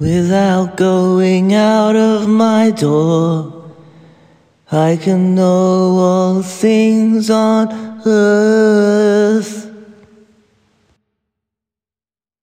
Without going out of my door, I can know all things on earth.